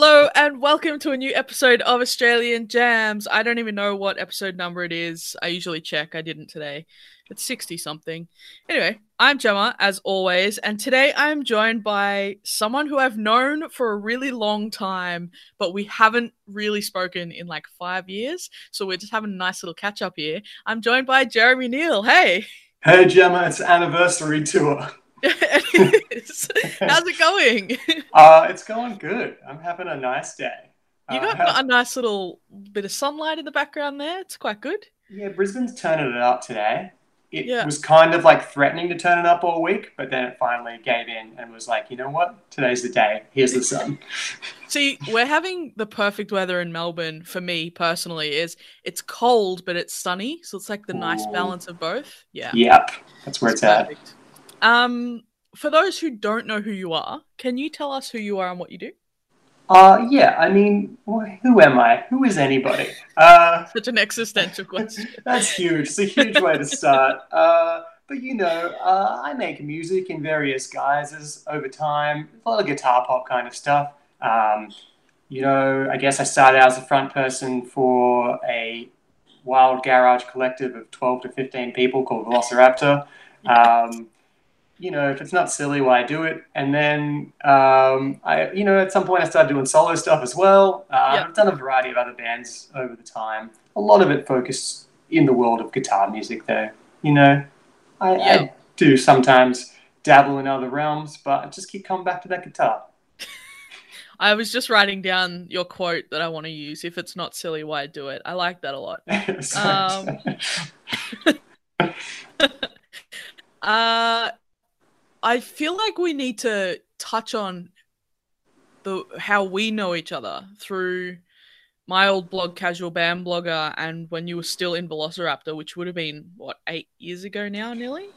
Hello and welcome to a new episode of Australian Jams. I don't even know what episode number it is. I usually check. I didn't today. It's 60 something. Anyway, I'm Gemma as always, and today I'm joined by someone who I've known for a really long time, but we haven't really spoken in like five years. So we're just having a nice little catch up here. I'm joined by Jeremy Neale. Hey. Hey Gemma, it's anniversary tour. How's it going? Uh, it's going good. I'm having a nice day. You Uh, got how- a nice little bit of sunlight in the background there. It's quite good. yeah, Brisbane's turning it up today. It Yeah. was kind of like threatening to turn it up all week, but then it finally gave in and was like, you know what? Today's the day. Here's the sun. See, we're having the perfect weather in Melbourne for me personally. Is it's cold but it's sunny, so it's like the nice balance of both. Yeah, yep, that's where it's at. perfect. Um, for those who don't know who you are, can you tell us who you are and what you do? Uh, yeah, I mean, who am I? Who is anybody? Uh, Such an existential question. That's huge. It's a huge way to start. Uh, but you know, uh, I make music in various guises over time. A lot of guitar pop kind of stuff. Um, you know, I guess I started out as a front person for a wild garage collective of 12 to 15 people called Velociraptor. Um, you know, if it's not silly, why do it? And then, um, I, you know, at some point I started doing solo stuff as well. Uh, Yeah. I've done a variety of other bands over the time. A lot of it focused in the world of guitar music, though. You know, I, Yeah. I do sometimes dabble in other realms, but I just keep coming back to that guitar. I was just writing down your quote that I want to use. If it's not silly, why do it? I like that a lot. Um, Uh, I feel like we need to touch on the how we know each other through my old blog, Casual Band Blogger, and when you were still in Velociraptor, which would have been what eight years ago now, nearly.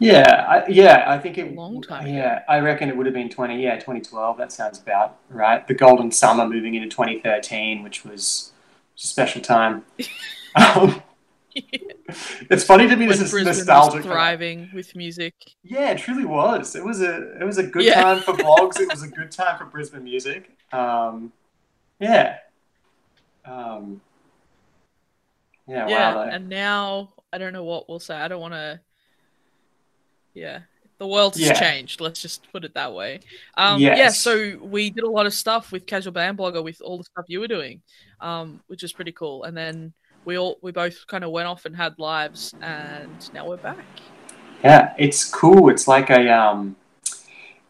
Yeah, I, yeah, I think it. A long time ago. Yeah, I reckon it would have been twenty. Yeah, twenty twelve. That sounds about right. The golden summer moving into twenty thirteen, which was a special time. um, it's funny to me. This is nostalgic. thriving with music. Yeah, it truly was. It was a it was a good Yeah. time for blogs. It was a good time for Brisbane music. Um, yeah. Um, yeah. yeah, Wow. and now I don't know what we'll say. I don't want to. Yeah, the world has Yeah. changed. Let's just put it that way. Um, Yeah, so we did a lot of stuff with Casual Band Blogger with all the stuff you were doing, um, which is pretty cool. And then we all we both kind of went off and had lives, and now we're back. Yeah, it's cool. It's like a um,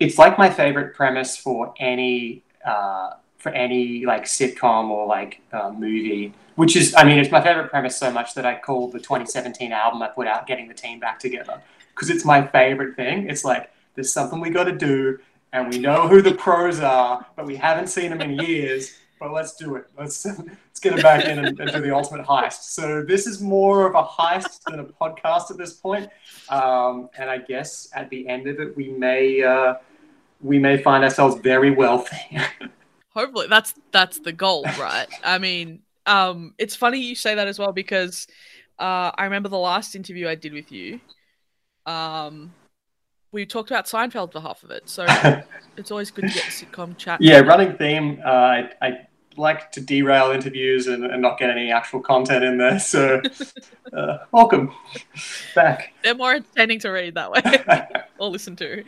it's like my favorite premise for any uh, for any like sitcom or like uh, movie. Which is, I mean, it's my favorite premise so much that I called the 2017 album I put out "Getting the Team Back Together" because it's my favorite thing. It's like there's something we got to do, and we know who the pros are, but we haven't seen them in years. But let's do it. Let's let's get them back in and, and do the ultimate heist. So this is more of a heist than a podcast at this point. Um, and I guess at the end of it, we may uh, we may find ourselves very wealthy. Hopefully, that's that's the goal, right? I mean, um, it's funny you say that as well because uh, I remember the last interview I did with you. Um, we talked about Seinfeld for half of it, so it's always good to get the sitcom chat. Yeah, running theme. Uh, I, I like to derail interviews and, and not get any actual content in there. So, uh, welcome back. They're more entertaining to read that way or listen to.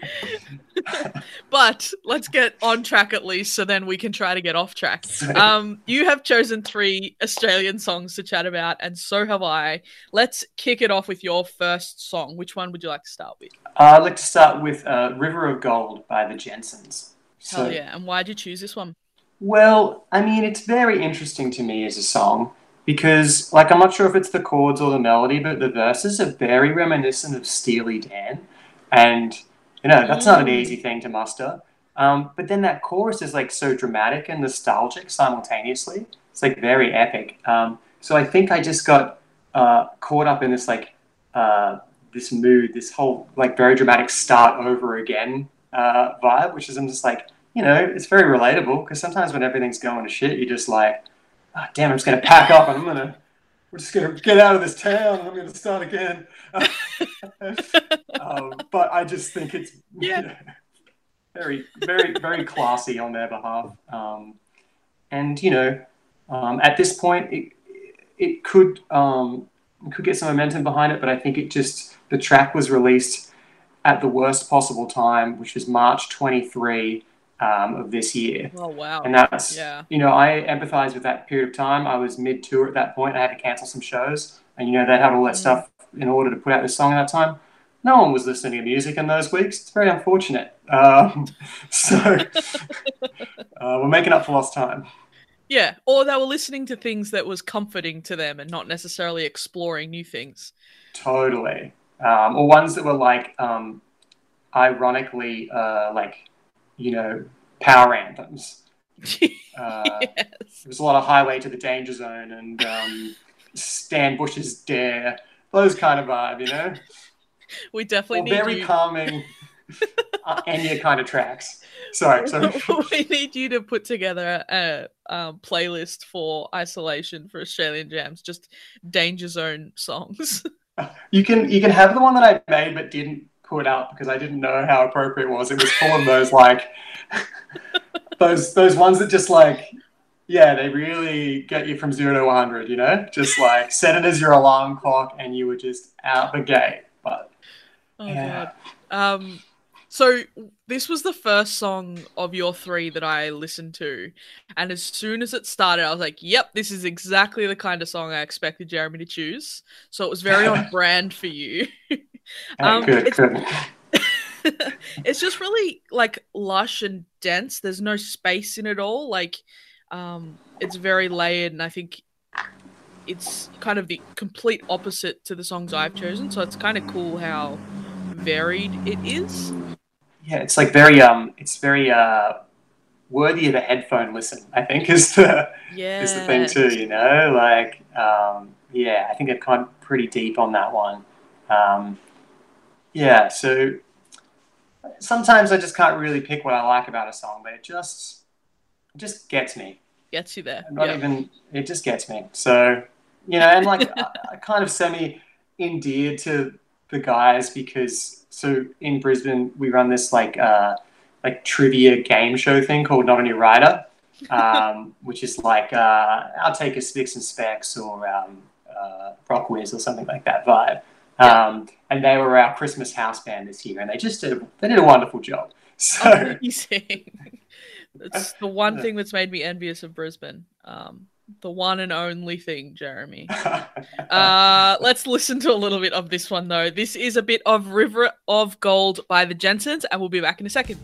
but let's get on track at least, so then we can try to get off track. Um, you have chosen three Australian songs to chat about, and so have I. Let's kick it off with your first song. Which one would you like to start with? Uh, I'd like to start with uh, "River of Gold" by the Jensens. Hell so, yeah! And why did you choose this one? Well, I mean, it's very interesting to me as a song because, like, I'm not sure if it's the chords or the melody, but the verses are very reminiscent of Steely Dan, and you know that's not an mm. easy thing to muster. Um, but then that chorus is like so dramatic and nostalgic simultaneously. It's like very epic. Um, so I think I just got uh, caught up in this like uh, this mood, this whole like very dramatic start over again uh, vibe, which is I'm just like you know, it's very relatable because sometimes when everything's going to shit, you're just like, oh, damn, I'm just going to pack up and I'm going to, we're just going to get out of this town and I'm going to start again. um, but I just think it's yeah. very, very, very classy on their behalf. Um, and, you know, um, at this point, it, it could, um, could get some momentum behind it, but I think it just, the track was released at the worst possible time, which was March 23 um, of this year. Oh wow! And that's yeah. You know, I empathize with that period of time. I was mid tour at that point. I had to cancel some shows, and you know they had all that mm. stuff in order to put out this song at that time. No one was listening to music in those weeks. It's very unfortunate. Um, so uh, we're making up for lost time. Yeah, or they were listening to things that was comforting to them and not necessarily exploring new things. Totally. Um, or ones that were like, um, ironically, uh, like you know, power anthems. Uh, yes. There's a lot of Highway to the Danger Zone and um, Stan Bush's Dare, those kind of vibe, you know. We definitely or need very you... calming uh, Enya kind of tracks. Sorry, sorry. we need you to put together a um, playlist for isolation for Australian jams, just Danger Zone songs. you can you can have the one that I made but didn't put up because I didn't know how appropriate it was. It was full of those like those those ones that just like yeah, they really get you from zero to one hundred. You know, just like set it as your alarm clock, and you were just out the gate. But oh yeah. god. Um, so this was the first song of your three that I listened to, and as soon as it started, I was like, "Yep, this is exactly the kind of song I expected Jeremy to choose." So it was very on brand for you. um, good, it's, good. it's just really like lush and dense. There's no space in it all. Like, um, it's very layered, and I think it's kind of the complete opposite to the songs I've chosen. So it's kind of cool how varied it is. Yeah, it's like very um, it's very uh, worthy of a headphone listen. I think is the yeah is the thing too. You know, like um, yeah, I think they've gone pretty deep on that one. Um, yeah, so sometimes I just can't really pick what I like about a song, but it just it just gets me. Gets you there. Not even it just gets me. So you know, and like I, I kind of semi endeared to the guys because so in Brisbane we run this like uh like trivia game show thing called Not a New Rider, um, which is like uh, I'll take a Spicks and Specs or um, uh, RocKwiz or something like that vibe. Um, and they were our Christmas house band this year, and they just did a, they did a wonderful job. So amazing. it's the one thing that's made me envious of Brisbane. Um, the one and only thing, Jeremy. uh, let's listen to a little bit of this one though. This is a bit of River of Gold by the Jensens, and we'll be back in a second.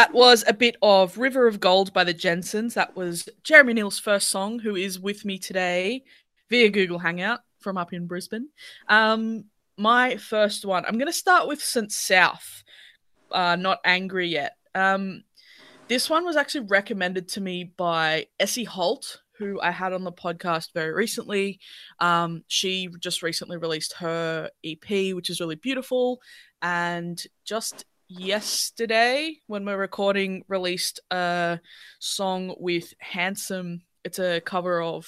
That was a bit of River of Gold by the Jensens. That was Jeremy Neale's first song, who is with me today via Google Hangout from up in Brisbane. Um, my first one, I'm going to start with St. South, uh, Not Angry Yet. Um, this one was actually recommended to me by Essie Holt, who I had on the podcast very recently. Um, she just recently released her EP, which is really beautiful. And just yesterday, when we're recording, released a song with Handsome. It's a cover of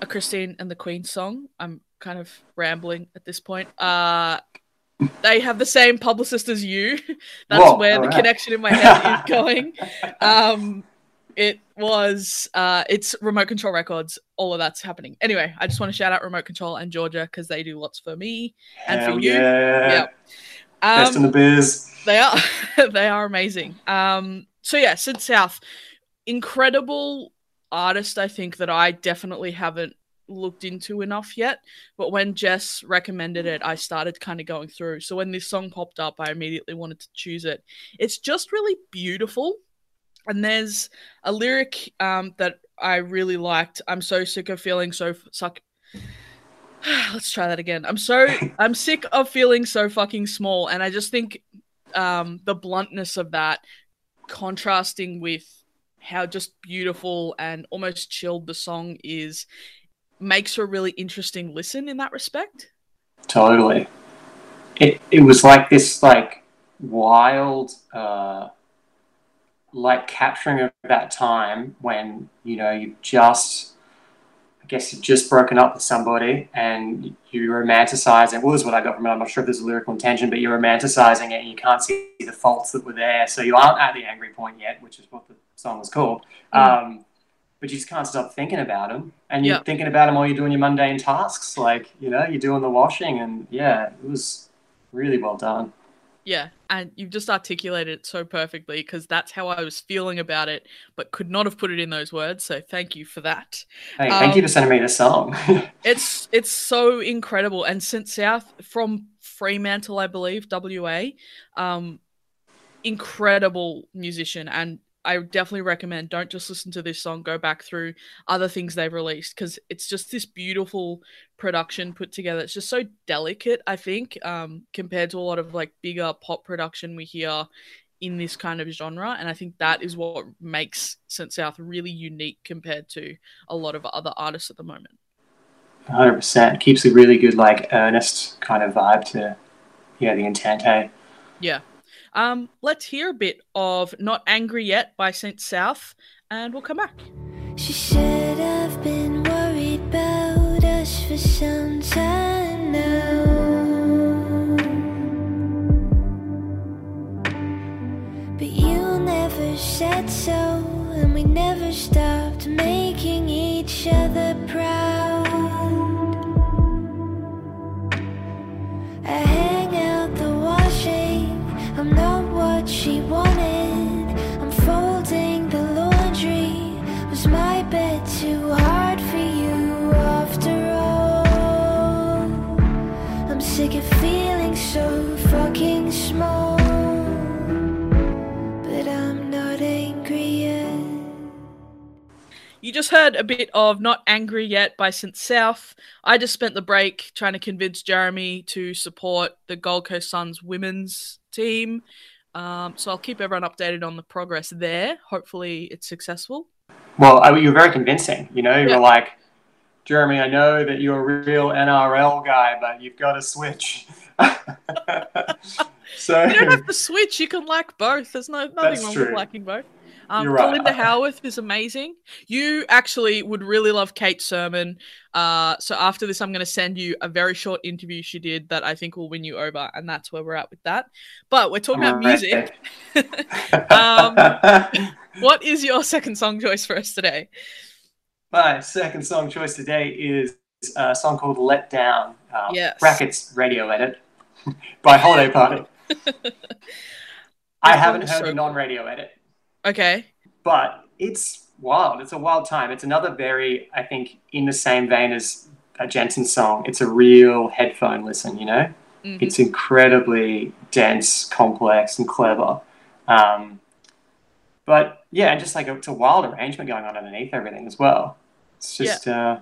a Christine and the Queen song. I'm kind of rambling at this point. Uh, they have the same publicist as you. That's Whoa, where the alright. connection in my head is going. Um, it was uh, it's Remote Control Records. All of that's happening. Anyway, I just want to shout out Remote Control and Georgia because they do lots for me and Hell for you. yeah. Yeah. Best in Um, the biz. they are they are amazing. Um, so yeah, St. South, incredible artist. I think that I definitely haven't looked into enough yet. But when Jess recommended it, I started kind of going through. So when this song popped up, I immediately wanted to choose it. It's just really beautiful. And there's a lyric um, that I really liked. I'm so sick of feeling so f- suck. Let's try that again. I'm so I'm sick of feeling so fucking small, and I just think um, the bluntness of that, contrasting with how just beautiful and almost chilled the song is, makes for a really interesting listen in that respect. Totally. It it was like this like wild uh like capturing of that time when, you know, you just guess you've just broken up with somebody and you romanticize it. Well, this is what I got from it. I'm not sure if there's a lyrical intention, but you're romanticizing it and you can't see the faults that were there. So you aren't at the angry point yet, which is what the song was called. Um, but you just can't stop thinking about them. And you're Yeah. thinking about them while you're doing your mundane tasks. Like, you know, you're doing the washing. And yeah, it was really well done. Yeah, and you've just articulated it so perfectly because that's how I was feeling about it, but could not have put it in those words. So thank you for that. Hey, thank you Um, for sending me the song. It's it's so incredible. And St. South from Fremantle, I believe, WA, um, incredible musician. And I definitely recommend don't just listen to this song, go back through other things they've released because it's just this beautiful production put together. It's just so delicate, I think, um, compared to a lot of like bigger pop production we hear in this kind of genre. And I think that is what makes St. South really unique compared to a lot of other artists at the moment. 100%. Keeps a really good, like, earnest kind of vibe to, yeah, the intent, hey? Yeah. Um, let's hear a bit of Not Angry Yet by St. South, and we'll come back. She should have been worried about us for some time now. But you never said so, and we never stopped making each other she wanted. I'm folding the laundry. Was my bed too hard for you after all? I'm sick of feeling so fucking small. But I'm not angry yet. You just heard a bit of Not Angry Yet by St. South. I just spent the break trying to convince Jeremy to support the Gold Coast Suns women's team. Um, so I'll keep everyone updated on the progress there. Hopefully, it's successful. Well, I, you were very convincing. You know, you Yeah. were like, Jeremy, I know that you're a real NRL guy, but you've got to switch. so, You don't have to switch. You can like both. There's no nothing wrong with liking both. Um, You're right. Belinda Howarth is amazing. You actually would really love Kate Surman. Uh, so after this, I'm going to send you a very short interview she did that I think will win you over, and that's where we're at with that. But we're talking about music. um, what is your second song choice for us today? My second song choice today is a song called Let Down, uh, Yes. brackets radio edit by Holiday Party. I haven't heard so the non radio edit, Okay. but it's wild. It's a wild time. It's another very, I think, in the same vein as a Jensen song. It's a real headphone listen, you know? Mhm. It's incredibly dense, complex, and clever. Um, but yeah, and just like it's a wild arrangement going on underneath everything as well. It's just, uh,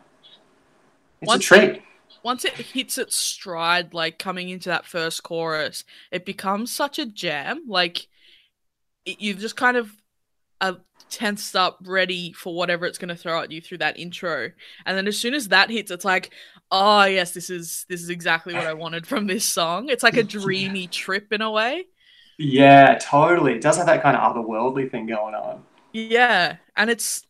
it's Once- a treat. once it hits its stride, like coming into that first chorus, it becomes such a jam. Like it, you just kind of are tensed up, ready for whatever it's going to throw at you through that intro, and then as soon as that hits, it's like, oh yes, this is this is exactly what I wanted from this song. It's like a dreamy trip in a way. Yeah, totally. It does have that kind of otherworldly thing going on. Yeah, and it's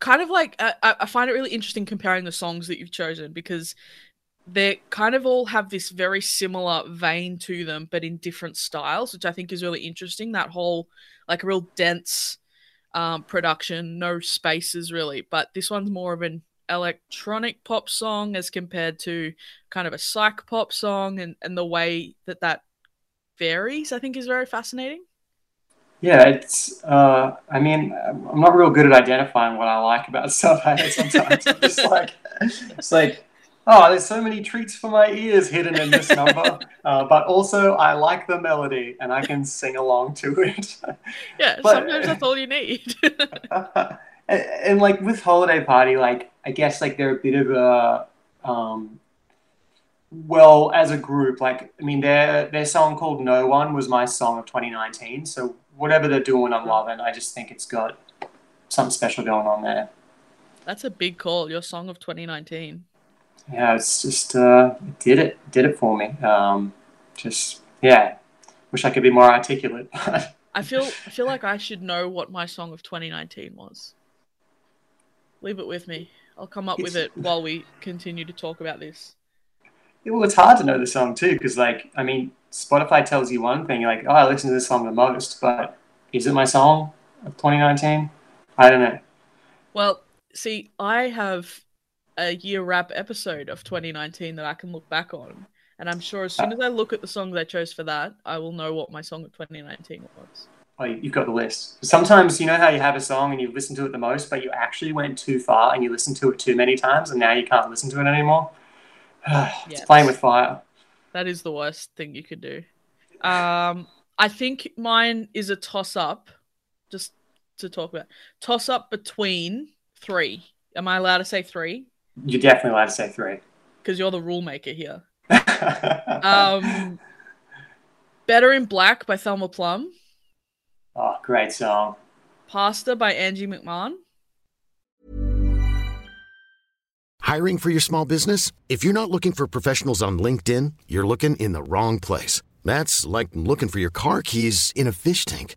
kind of like I, I find it really interesting comparing the songs that you've chosen because they kind of all have this very similar vein to them, but in different styles, which I think is really interesting. That whole like real dense um, production, no spaces really, but this one's more of an electronic pop song as compared to kind of a psych pop song, and and the way that that varies, I think, is very fascinating. Yeah, it's. Uh, I mean, I'm not real good at identifying what I like about stuff. sometimes I'm just like, it's like, oh, there's so many treats for my ears hidden in this number. Uh, but also, I like the melody and I can sing along to it. Yeah, but, sometimes that's all you need. and, and, like with Holiday Party, like I guess like they're a bit of a. Um, well, as a group, like I mean, their their song called "No One" was my song of 2019. So whatever they're doing, I'm loving. I just think it's got something special going on there. That's a big call. Your song of 2019. Yeah, it's just uh, it did it did it for me. Um, just yeah, wish I could be more articulate. I feel I feel like I should know what my song of 2019 was. Leave it with me. I'll come up it's... with it while we continue to talk about this. Yeah, well, it's hard to know the song too, because like I mean, Spotify tells you one thing, like, oh, I listen to this song the most, but is it my song of 2019? I don't know. Well, see, I have a year wrap episode of 2019 that I can look back on. And I'm sure as soon as I look at the songs I chose for that, I will know what my song of 2019 was. Oh, you've got the list. Sometimes you know how you have a song and you listen to it the most, but you actually went too far and you listened to it too many times, and now you can't listen to it anymore. it's yes. playing with fire. That is the worst thing you could do. Um, I think mine is a toss up, just to talk about toss up between three. Am I allowed to say three? You're definitely allowed to say three. Because you're the rule maker here. um, Better in Blak by Thelma Plum. Oh, great song. Pasta by Angie McMahon. Hiring for your small business? If you're not looking for professionals on LinkedIn, you're looking in the wrong place. That's like looking for your car keys in a fish tank.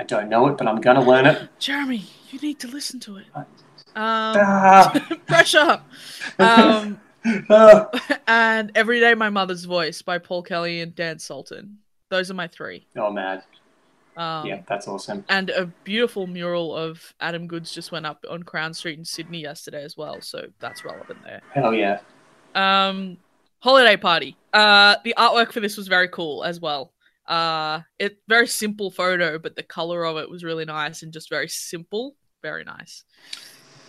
I don't know it, but I'm going to learn it. Jeremy, you need to listen to it. Um, ah. pressure. Um, ah. and Every Day My Mother's Voice by Paul Kelly and Dan Sultan. Those are my three. Oh, mad. Um, yeah, that's awesome. And a beautiful mural of Adam Goodes just went up on Crown Street in Sydney yesterday as well, so that's relevant there. Hell yeah. Um, holiday party. Uh, the artwork for this was very cool as well. Uh, it very simple photo, but the color of it was really nice and just very simple, very nice.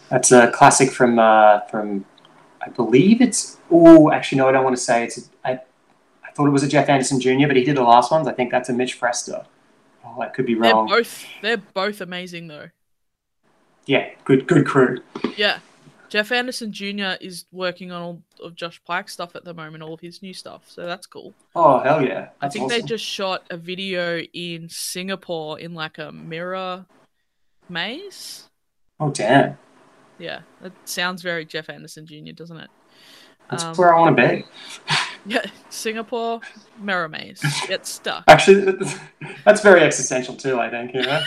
That's a classic from uh, from I believe it's oh actually no I don't want to say it's I, I thought it was a Jeff Anderson Jr. but he did the last ones I think that's a Mitch Frester. Oh, that could be wrong. They're both they're both amazing though. Yeah, good good crew. Yeah, Jeff Anderson Jr. is working on all of Josh Pyke's stuff at the moment, all of his new stuff. So that's cool. Oh hell yeah! That's I think awesome. they just shot a video in Singapore in like a mirror maze. Oh damn! Yeah, that sounds very Jeff Anderson Jr., doesn't it? That's um, where I want to be. Yeah, Singapore mirror maze. Get stuck. Actually, that's very existential too. I think you know.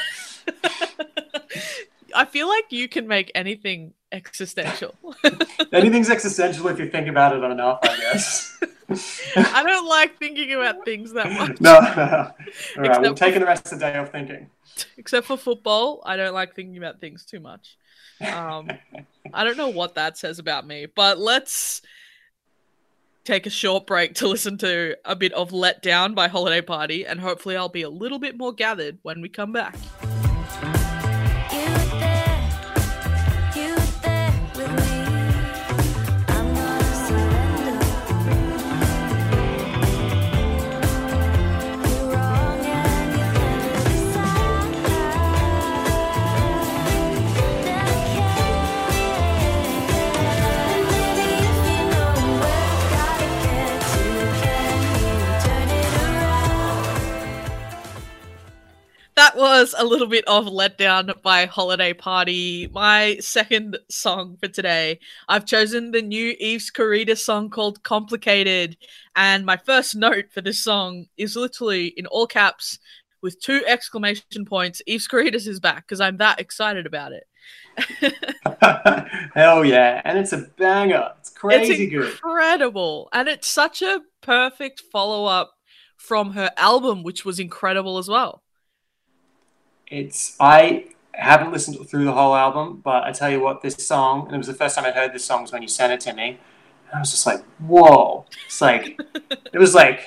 I feel like you can make anything existential. Anything's existential if you think about it enough, I guess. I don't like thinking about things that much. no, no. All right, Except we're for- taking the rest of the day off thinking. Except for football, I don't like thinking about things too much. Um, I don't know what that says about me, but let's take a short break to listen to a bit of Let Down by Holiday Party, and hopefully, I'll be a little bit more gathered when we come back. Was a little bit of Letdown by Holiday Party, my second song for today. I've chosen the new Eves Karydas song called Complicated. And my first note for this song is literally in all caps with two exclamation points. Eves Karydas is back because I'm that excited about it. Hell yeah, and it's a banger. It's crazy it's good. incredible. And it's such a perfect follow up from her album, which was incredible as well. It's I haven't listened through the whole album, but I tell you what, this song, and it was the first time I'd heard this song was when you sent it to me. And I was just like, whoa. It's like it was like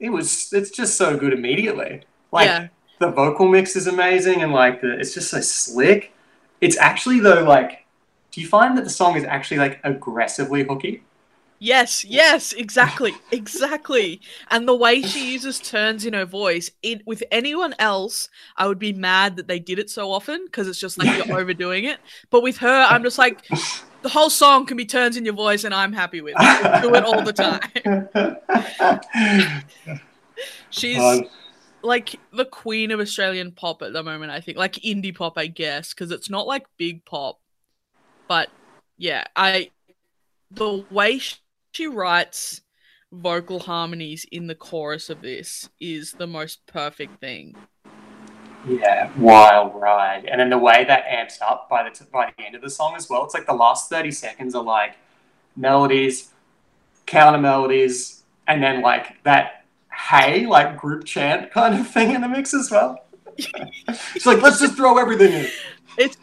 it was it's just so good immediately. Like Yeah. the vocal mix is amazing and like the it's just so slick. It's actually though like do you find that the song is actually like aggressively hooky? Yes, yes, exactly, exactly. And the way she uses turns in her voice, it with anyone else, I would be mad that they did it so often because it's just like you're overdoing it. But with her, I'm just like, the whole song can be turns in your voice, and I'm happy with it. Do it all the time. She's Um, like the queen of Australian pop at the moment. I think, like indie pop, I guess, because it's not like big pop, but yeah, I the way sh- she writes vocal harmonies in the chorus of this is the most perfect thing. Yeah, wild ride, and then the way that amps up by the t- by the end of the song as well. It's like the last thirty seconds are like melodies, counter melodies, and then like that hey like group chant kind of thing in the mix as well. it's like let's just throw everything in. It's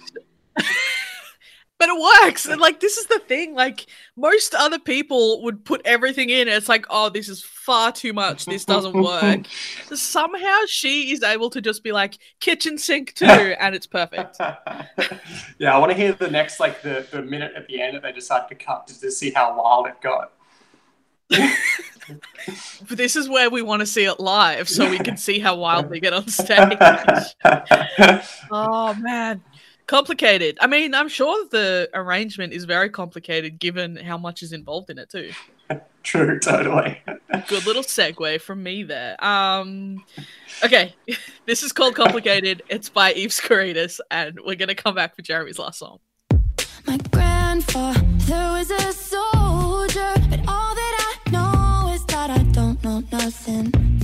but it works. And like this is the thing. Like most other people would put everything in. And it's like, oh, this is far too much. This doesn't work. Somehow she is able to just be like kitchen sink too, and it's perfect. yeah, I want to hear the next like the, the minute at the end that they decide to cut just to see how wild it got. But this is where we want to see it live, so we can see how wild they get on stage. Oh man, complicated. I mean, I'm sure the arrangement is very complicated given how much is involved in it too. True, totally. Good little segue from me there. Um, okay, this is called complicated. It's by Eves Karydas, and we're gonna come back for Jeremy's last song. My grandfather was a soldier, but all that I know is that I don't know nothing.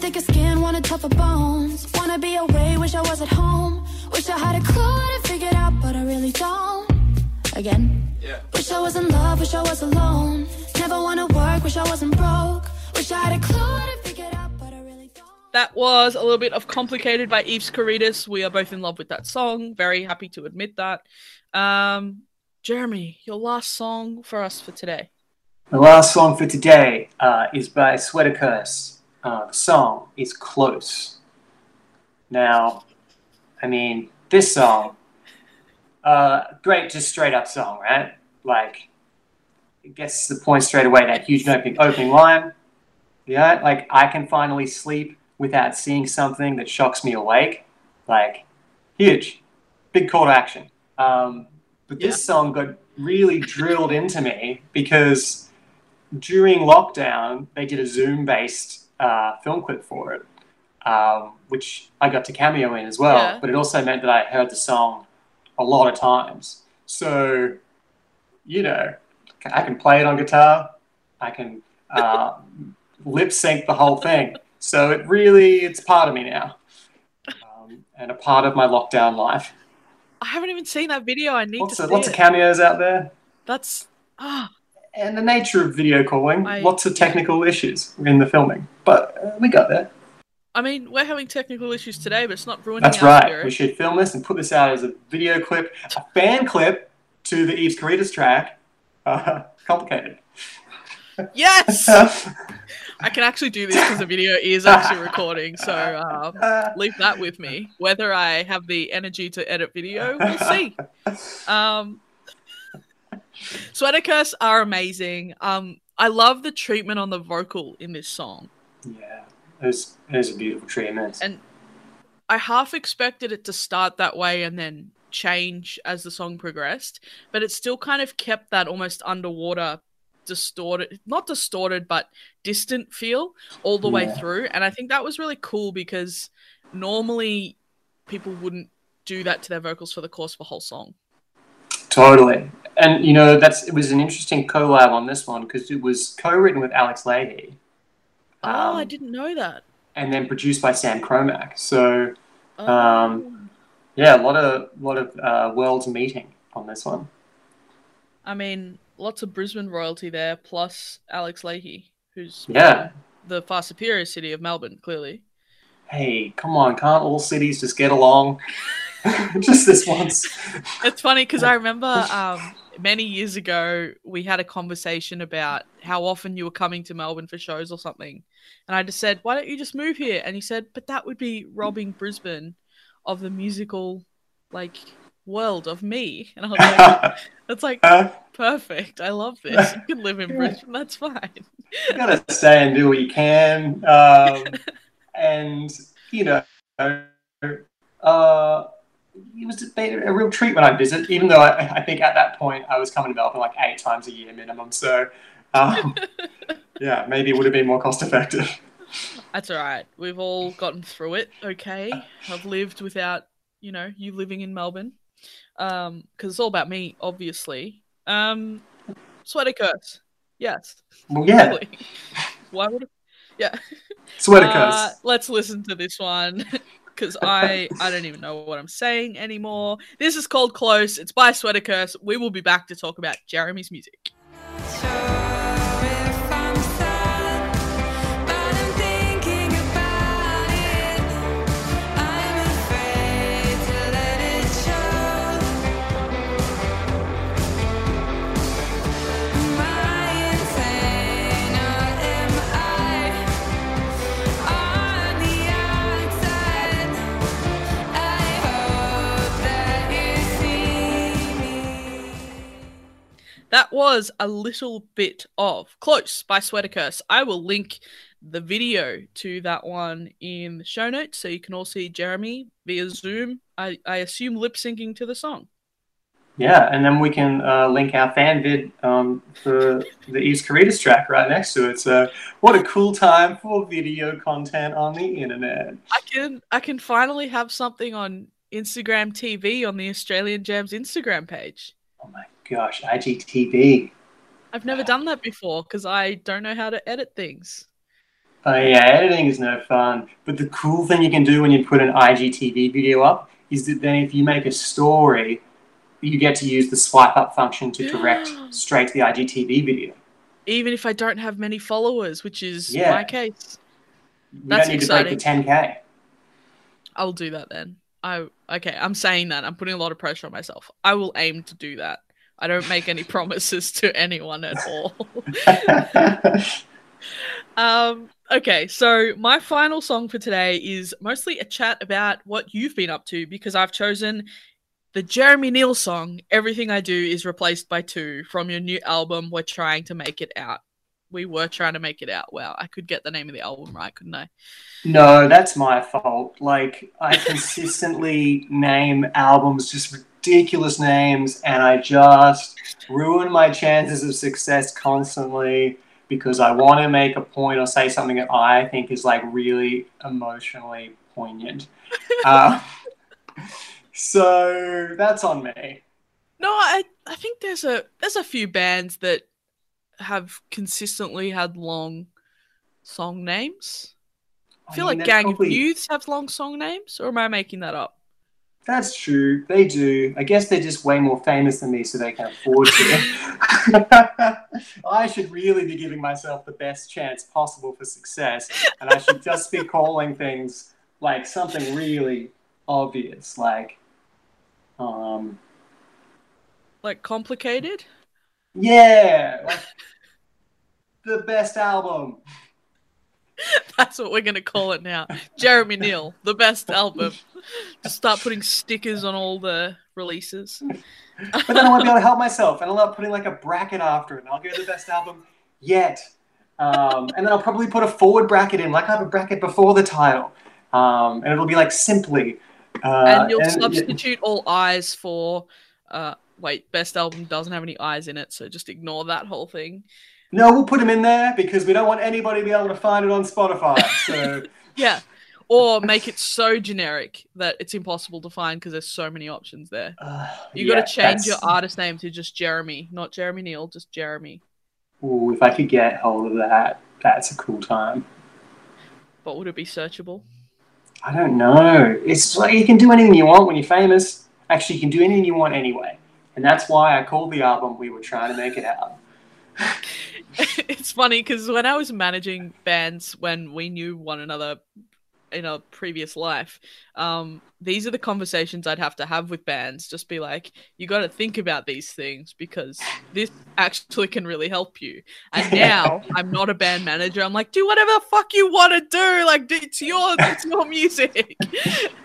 Thicker skin, wanna tougher bones. Wanna be away, wish I was at home. Wish I had a clue how to figure it out, but I really don't. Again. Yeah. Wish I was in love, wish I was alone. Never wanna work, wish I wasn't broke. Wish I had a clue how to figure it out, but I really don't. That was a little bit of Complicated by Eves Karydas. We are both in love with that song. Very happy to admit that. Um, Jeremy, your last song for us for today. The last song for today uh, is by Sweater Curse. Uh, the song is Close. Now, I mean, this song, uh, great, just straight up song, right? Like, it gets to the point straight away, that huge opening, opening line. Yeah, like, I can finally sleep without seeing something that shocks me awake. Like, huge. Big call to action. Um, but this song got really drilled into me because during lockdown, they did a Zoom based uh, film clip for it, um, which I got to cameo in as well. Yeah. But it also meant that I heard the song a lot of times. So, you know, I can play it on guitar, I can uh, lip sync the whole thing. So it really, it's part of me now, um, and a part of my lockdown life. I haven't even seen that video. I need Lots to of lots it. of cameos out there, That's ah, and the nature of video calling, I- lots of technical issues in the filming, but uh, we got there. I mean, we're having technical issues today, but it's not ruining That's our right. spirit. We should film this and put this out as a video clip, a fan clip to the Eves Karydas track. Uh, complicated. Yes, I can actually do this because the video is actually recording. So um, leave that with me. Whether I have the energy to edit video, we'll see. Um, Sweater Curse are amazing. Um, I love the treatment on the vocal in this song. Yeah, it was, it was a beautiful treatment. And I half expected it to start that way and then change as the song progressed, but it still kind of kept that almost underwater, distorted, not distorted, but distant feel all the way through. And I think that was really cool because normally people wouldn't do that to their vocals for the course of a whole song. Totally. And you know, that's it was an interesting collab on this one because it was co-written with Alex Lahey. Oh, I um, didn't know that. And then produced by Sam Cromack. So Oh. um, yeah, a lot of lot of uh, worlds meeting on this one. I mean, lots of Brisbane royalty there, plus Alex Lahey, who's Yeah. the far superior city of Melbourne, clearly. Hey, come on, can't all cities just get along? just this once. It's funny because I remember um, many years ago we had a conversation about how often you were coming to Melbourne for shows or something, and I just said, "Why don't you just move here?" And he said, "But that would be robbing Brisbane of the musical, like, world of me." And I was like, "That's like Uh, perfect. I love this. You can live in Brisbane. That's fine." you gotta stay and do what you can. Um, and you know, uh, it was a, a real treat when I visit. Even though I, I think at that point I was coming to Melbourne like eight times a year minimum. So um, yeah, maybe it would have been more cost effective. That's all right. We've all gotten through it. Okay, I've lived without you know you living in Melbourne, um, because it's all about me, obviously. Um, sweater curse. Yes. Well, yeah, Really. Why would? It... Yeah. sweater Uh, curse. let's listen to this one because I I don't even know what I'm saying anymore. This is called Close. It's by Sweater Curse. We will be back to talk about Jeremy's music. That was a little bit of Close by Sweater Curse. I will link the video to that one in the show notes so you can all see Jeremy via Zoom. I, I assume lip syncing to the song. Yeah, and then we can uh, link our fan vid um, for the Eves Karydas track right next to it. So what a cool time for video content on the internet. I can I can finally have something on Instagram TV on the Australian Jams Instagram page. Oh my gosh, IGTV. I've never done that before because I don't know how to edit things. Oh yeah, editing is no fun. But the cool thing you can do when you put an IGTV video up is that then if you make a story, you get to use the swipe up function to direct straight to the IGTV video. Even if I don't have many followers, which is Yeah. my case. You That's don't need to break the 10k. I'll do that then. I okay, I'm saying that. I'm putting a lot of pressure on myself. I will aim to do that. I don't make any promises to anyone at all. um okay, so my final song for today is mostly a chat about what you've been up to because I've chosen the Jeremy Neale song Everything I Do is replaced by two from your new album We're trying to make it out. We were trying to make it out. Wow, I could get the name of the album right, couldn't I? no, that's my fault. Like I consistently name albums just ridiculous names and I just ruin my chances of success constantly because I want to make a point or say something that I think is like really emotionally poignant. uh, so that's on me. No, I I think there's a there's a few bands that have consistently had long song names. I I feel mean, like Gang probably- of Youths have long song names, or am I making that up? That's true. They do. I guess they're just way more famous than me, so they can afford to. I should really be giving myself the best chance possible for success, and I should just be calling things like something really obvious, like, um, Like complicated? yeah, like the best album. That's what we're gonna call it now. Jeremy Neale, the best album. Just start putting stickers on all the releases. But then I won't be able to help myself, and I'll up putting like a bracket after it, and I'll go the best album yet. Um, and then I'll probably put a forward bracket in, like I have a bracket before the title, um, and it'll be like simply. Uh, and you'll and- substitute all eyes for uh wait, best album doesn't have any eyes in it, so just ignore that whole thing. No, we'll put them in there because we don't want anybody to be able to find it on Spotify. So Yeah. Or make it so generic that it's impossible to find because there's so many options there. uh, You yeah, got to change your artist name to just Jeremy, not Jeremy Neale, just Jeremy. Ooh, if I could get hold of that, that's a cool time. But would it be searchable? I don't know. It's like you can do anything you want when you're famous. Actually, you can do anything you want anyway. And that's why I called the album We Were Trying to Make It Out. it's funny because when I was managing bands when we knew one another in a previous life, um, these are the conversations I'd have to have with bands. Just be like, you got to think about these things because this actually can really help you. And now I'm not a band manager. I'm like, do whatever the fuck you want to do. Like, it's your, it's your music.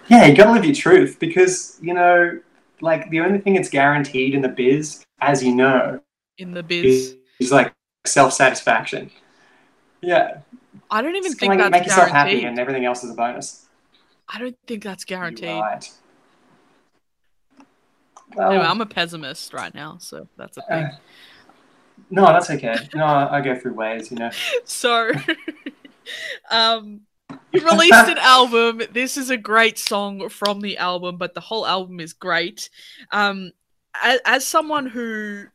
Yeah, you gotta live your truth because, you know, like the only thing that's guaranteed in the biz, as you know, In the biz, is, is like self satisfaction. Yeah. I don't even Just think like, that's make yourself guaranteed. happy and everything else is a bonus. I don't think that's You're guaranteed. right. Well, Anyway, I'm a pessimist right now, so that's a thing. uh, no, that's okay. No, I go through waves, you know. So, um, you released an album. This is a great song from the album, but the whole album is great. Um, as, as someone who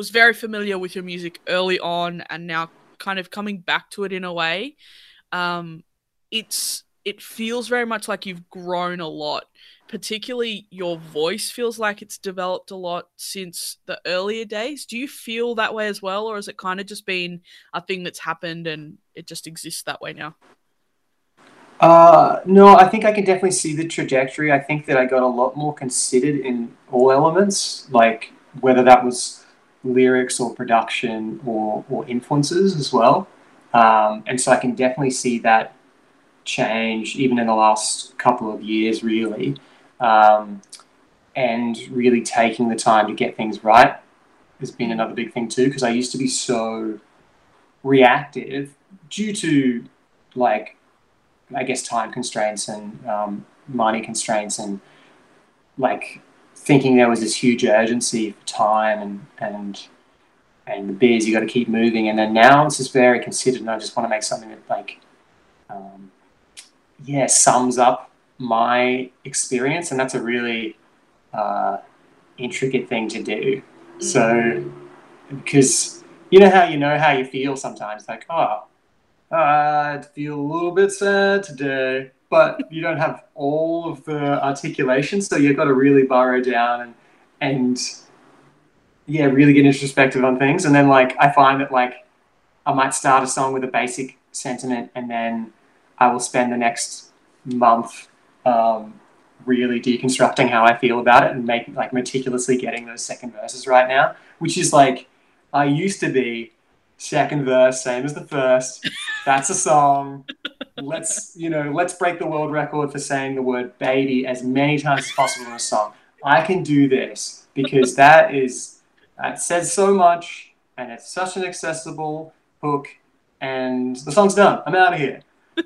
was very familiar with your music early on and now kind of coming back to it in a way, um, it's it feels very much like you've grown a lot. Particularly, your voice feels like it's developed a lot since the earlier days. Do you feel that way as well, or has it kind of just been a thing that's happened and it just exists that way now? Uh, no, I think I can definitely see the trajectory. I think that I got a lot more considered in all elements, like whether that was lyrics or production or, or influences as well. Um, and so I can definitely see that change even in the last couple of years, really. Um, and really taking the time to get things right has been another big thing too, because I used to be so reactive due to like I guess time constraints and um, money constraints and like thinking there was this huge urgency for time and and and the beers you got to keep moving. And then now it's just very considered and I just want to make something that like um, yeah sums up my experience and that's a really uh, intricate thing to do. So because you know how you know how you feel sometimes like oh I feel a little bit sad today, but you don't have all of the articulation, so you've got to really burrow down and and yeah, really get introspective on things. And then like I find that like I might start a song with a basic sentiment, and then I will spend the next month um, really deconstructing how I feel about it and make like meticulously getting those second verses right now, which is like I used to be second verse, same as the first. That's a song. Let's you know, let's break the world record for saying the word baby as many times as possible in a song. I can do this because that is that says so much and it's such an accessible hook and the song's done. I'm out of here.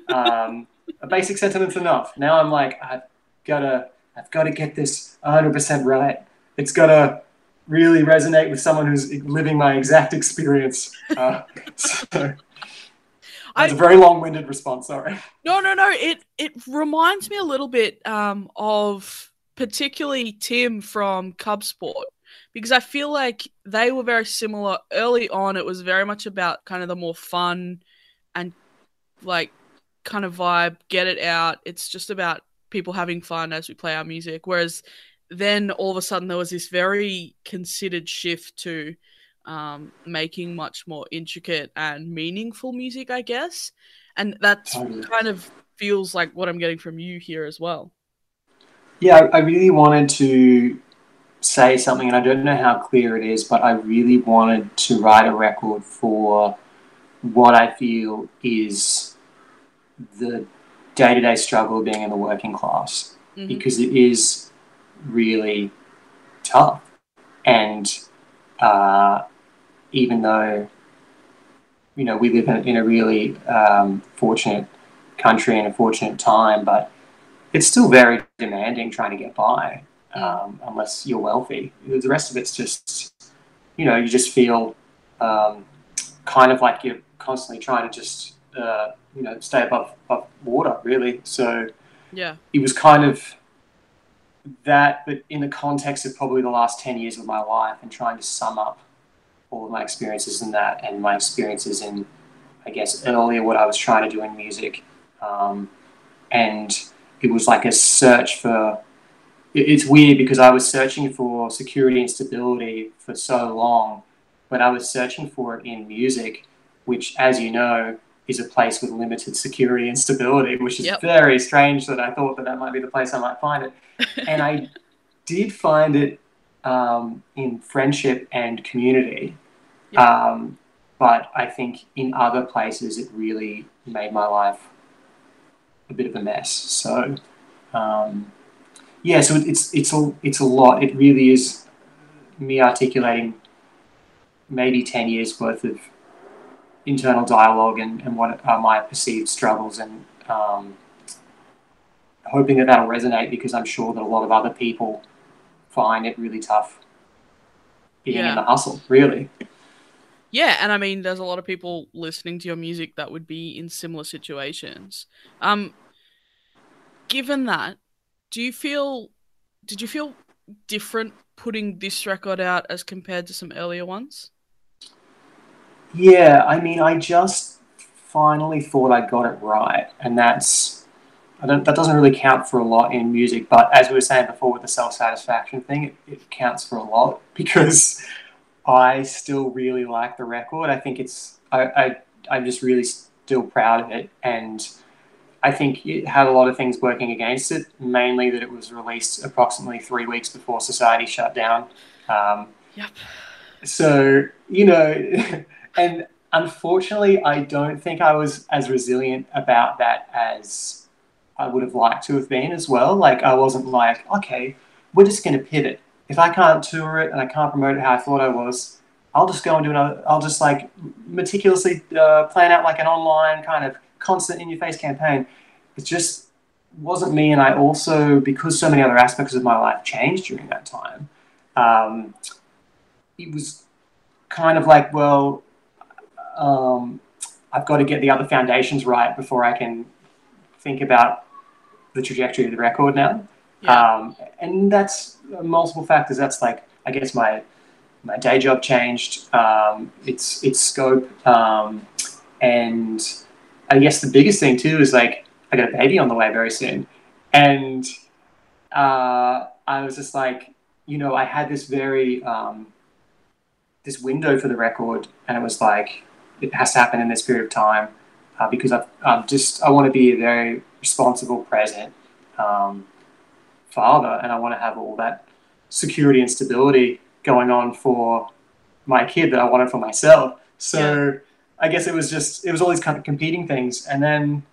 Um, a basic sentiment's enough. Now I'm like, I've gotta I've gotta get this 100% right. It's gotta really resonate with someone who's living my exact experience. Uh, so that's I- a very long-winded response. Sorry. No, no, no. It it reminds me a little bit um, of particularly Tim from Cub Sport. because I feel like they were very similar. Early on, it was very much about kind of the more fun and like kind of vibe, get it out. It's just about people having fun as we play our music. Whereas then all of a sudden there was this very considered shift to um, making much more intricate and meaningful music, I guess. And that kind of feels like what I'm getting from you here as well. Yeah, I, really wanted to say something, and I don't know how clear it is, but I really wanted to write a record for what I feel is the day to day struggle of being in the working class Mhm. because it is really tough. And uh, even though, you know, we live in, in a really um, fortunate country and a fortunate time, but it's still very demanding trying to get by um, unless you're wealthy. The rest of it's just, you know, you just feel um, kind of like you're constantly trying to just, uh, you know, stay above, above water, really. So Yeah. it was kind of that, but in the context of probably the last 10 years of my life and trying to sum up all of my experiences in that and my experiences in, I guess, earlier what I was trying to do in music. Um, and it was like a search for, it- it's weird because I was searching for security and stability for so long, but I was searching for it in music, which, as you know, is a place with limited security and stability, which is Yep. very strange that I thought that that might be the place I might find it. and I did find it um, in friendship and community. Um, but I think in other places it really made my life a bit of a mess. So, um, yeah, so it's it's a it's a lot. It really is me articulating maybe ten years worth of internal dialogue and, and what are my perceived struggles and um, hoping that that'll resonate because I'm sure that a lot of other people find it really tough being Yeah. in the hustle. Really, Yeah, and I mean, there's a lot of people listening to your music that would be in similar situations. Um, given that, do you feel, did you feel different putting this record out as compared to some earlier ones? Yeah, I mean, I just finally thought I got it right, and that's that doesn't really count for a lot in music, but as we were saying before with the self satisfaction thing, it, it counts for a lot because I still really like the record. I think it's I, I I'm just really still proud of it, and I think it had a lot of things working against it. Mainly that it was released approximately three weeks before society shut down. Um, Yep. so you know and unfortunately i don't think i was as resilient about that as i would have liked to have been as well. Like i wasn't like okay we're just going to pivot. If i can't tour it and i can't promote it how i thought i was i'll just go and do another i'll just like meticulously uh, plan out like an online kind of constant in your face campaign. It just wasn't me and i also because so many other aspects of my life changed during that time um, it was kind of like, well, um, I've got to get the other foundations right before I can think about the trajectory of the record now. Um, and that's multiple factors. That's like, I guess my my day job changed, um, its its scope, um, and I guess the biggest thing too is like I got a baby on the way very soon, and uh, I was just like, you know, I had this very um, this window for the record, and it was like it has to happen in this period of time uh, because I've, I'm just I want to be a very responsible, present um, father, and I want to have all that security and stability going on for my kid that I wanted for myself. So I guess it was just it was all these kind of competing things, and then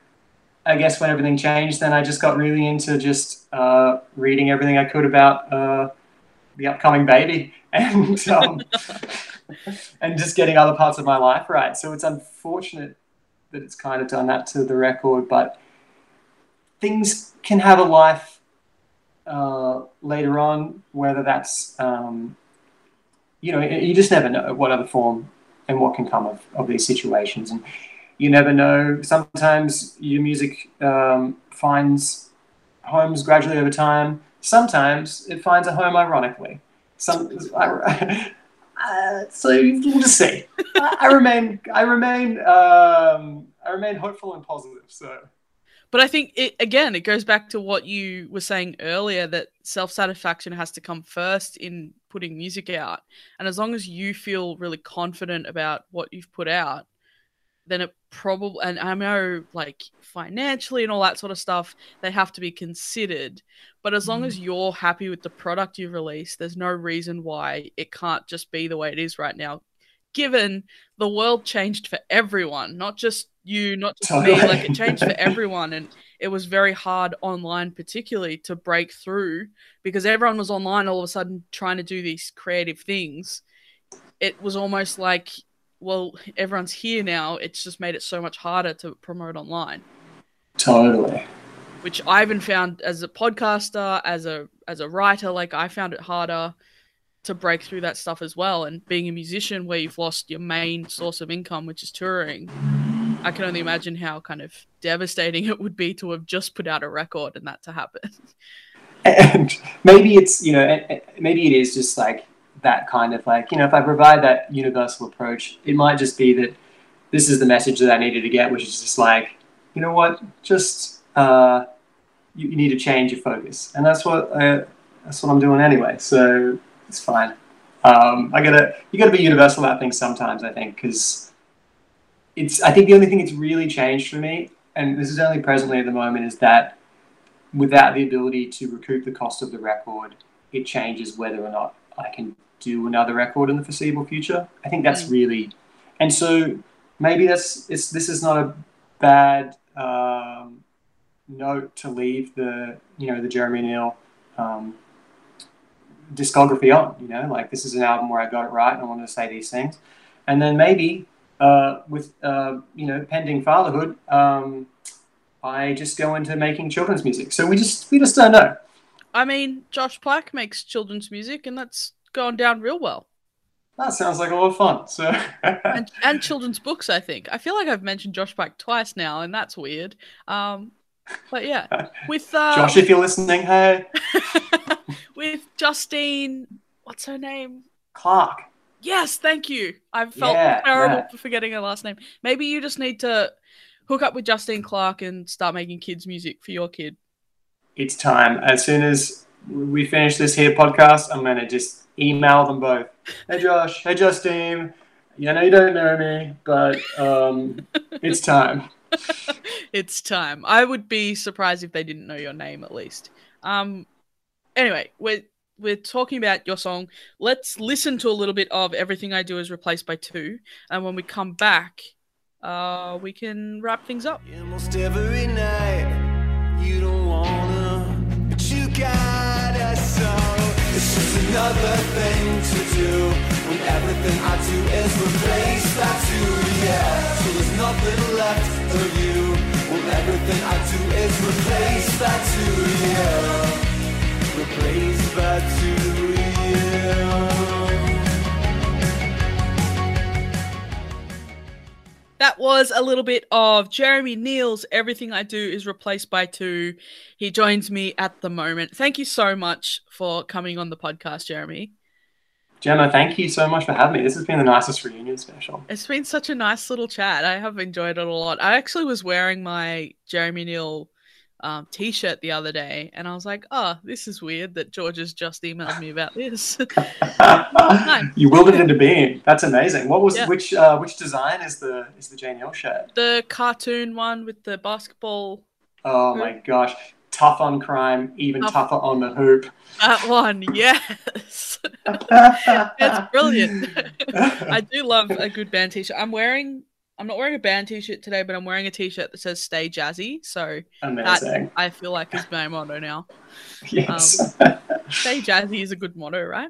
I guess when everything changed, then I just got really into just uh, reading everything I could about uh, the upcoming baby and um, and just getting other parts of my life right. So it's unfortunate that it's kind of done that to the record, but things can have a life uh, later on, whether that's um, you know you just never know what other form and what can come of, of these situations and you never know sometimes your music um, finds homes gradually over time sometimes it finds a home ironically some. I, uh, so we'll just see. I, I remain. I remain. Um, I remain hopeful and positive. So. But I think it again, it goes back to what you were saying earlier that self satisfaction has to come first in putting music out. And as long as you feel really confident about what you've put out, then it probably and I know like financially and all that sort of stuff, they have to be considered. But as long as mm. you're happy with the product you've released, there's no reason why it can't just be the way it is right now. Given the world changed for everyone, not just you, not just me, like it changed for everyone and it was very hard online particularly to break through because everyone was online all of a sudden trying to do these creative things. It was almost like well, everyone's here now. It's just made it so much harder to promote online, Totally. which I even found as a podcaster, as a as a writer, like I found it harder to break through that stuff as well. And being a musician, where you've lost your main source of income, which is touring, I can only imagine how kind of devastating it would be to have just put out a record and that to happen. and maybe it's you know maybe it is just like that kind of like you know if i provide that universal approach it might just be that this is the message that i needed to get which is just like you know what just uh, you, you need to change your focus and that's what uh, that's what i'm doing anyway so it's fine um, i gotta you gotta be universal about things sometimes i think because it's i think the only thing that's really changed for me and this is only presently at the moment is that without the ability to recoup the cost of the record, it changes whether or not I can do another record in the foreseeable future. I think that's really, and so maybe that's it's, this is not a bad um, note to leave the you know the Jeremy Neale um, discography on. You know, like this is an album where I got it right and I wanted to say these things, and then maybe uh, with uh, you know pending fatherhood. Um, I just go into making children's music. So we just we just don't know. I mean, Josh Pyke makes children's music, and that's gone down real well. That sounds like a lot of fun. So and, and children's books. I think I feel like I've mentioned Josh Pyke twice now, and that's weird. Um, but yeah, with uh, Josh, if you're listening, hey, with Justine, what's her name? Clarke. Yes, thank you. I felt Yeah, terrible yeah. for forgetting her last name. Maybe you just need to hook up with Justine Clarke and start making kids music for your kid. It's time. As soon as we finish this here podcast, I'm gonna just email them both. Hey Josh, hey Justine. Yeah, I know you don't know me, but um, it's time. it's time. I would be surprised if they didn't know your name at least. Um anyway, we're we're talking about your song. Let's listen to a little bit of Everything I Do is Replaced by Two. And when we come back, uh we can wrap things up. Almost every night, you don't wanna, but you gotta. So it's just another thing to do when everything I do is replace that to yeah. That to yeah. Replace that to yeah. That was a little bit of Jeremy Neale's Everything I Do is Replaced by Two. He joins me at the moment. Thank you so much for coming on the podcast, Jeremy. Gemma, thank you so much for having me. This has been the nicest reunion special. It's been such a nice little chat. I have enjoyed it a lot. I actually was wearing my Jeremy Neale um, t-shirt the other day, and I was like, "Oh, this is weird that George has just emailed me about this." you willed it into being. That's amazing. What was Yeah. which uh, which design is the is the Jane Hill shirt? the cartoon one with the basketball. Oh my gosh. Tough on crime, even Tough. tougher on the hoop. That one, yes. That's brilliant. I do love a good band t-shirt. I'm wearing I'm not wearing a band t-shirt today, but I'm wearing a t-shirt that says "Stay Jazzy." So that I feel like is my motto now. yes. "Stay Jazzy" is a good motto, right?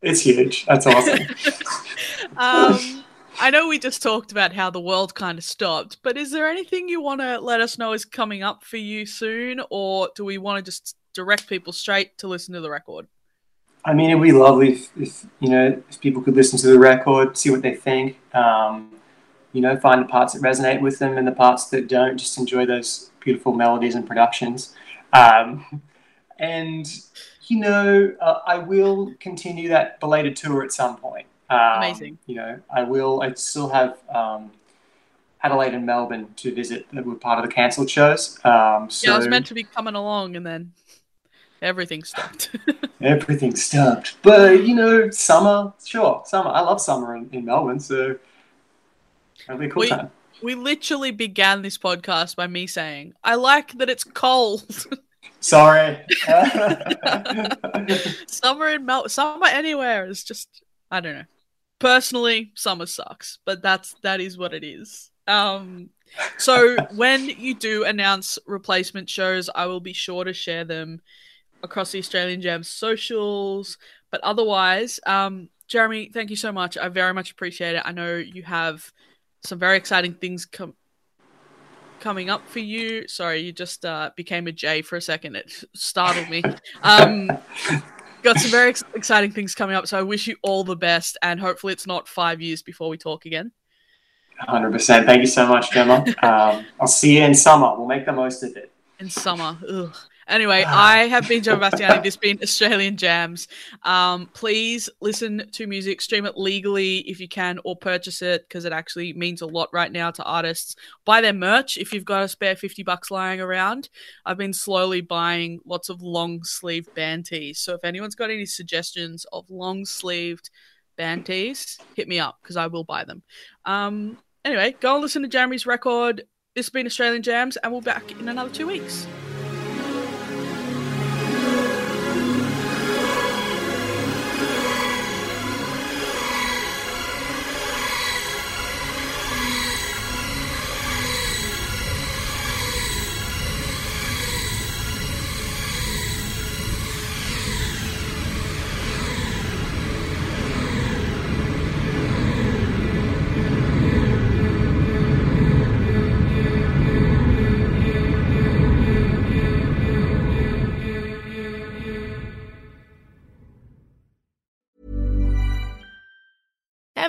it's huge. That's awesome. um, I know we just talked about how the world kind of stopped, but is there anything you want to let us know is coming up for you soon, or do we want to just direct people straight to listen to the record? I mean, it'd be lovely if, if you know if people could listen to the record, see what they think. Um, you know, find the parts that resonate with them and the parts that don't. Just enjoy those beautiful melodies and productions. Um, and you know, uh, I will continue that belated tour at some point. Um, Amazing. You know, I will. I still have um, Adelaide and Melbourne to visit that were part of the cancelled shows. Um, so Yeah, I was meant to be coming along, and then everything stopped. everything stopped. But you know, summer, sure, summer. I love summer in, in Melbourne, so it'll be a cool We- time. we literally began this podcast by me saying, "I like that it's cold." Sorry. summer in Mel, summer anywhere is just I don't know. Personally, summer sucks, but that's that is what it is. Um, so when you do announce replacement shows, I will be sure to share them across the Australian Jam socials. But otherwise, um, Jeremy, thank you so much. I very much appreciate it. I know you have some very exciting things com- coming up for you. Sorry, you just uh, became a J for a second. It startled me. Um, got some very ex- exciting things coming up. So I wish you all the best, and hopefully it's not five years before we talk again. Hundred percent. Thank you so much, Gemma. Um, I'll see you in summer. We'll make the most of it. in summer. Ugh. Anyway, I have been Joe Bastiani. This has been Australian Jams. Um, please listen to music, stream it legally if you can, or purchase it because it actually means a lot right now to artists. Buy their merch if you've got a spare 50 bucks lying around. I've been slowly buying lots of long sleeve band tees. So if anyone's got any suggestions of long sleeved band tees, hit me up because I will buy them. Um, anyway, go and listen to Jeremy's record. This has been Australian Jams, and we'll be back in another two weeks.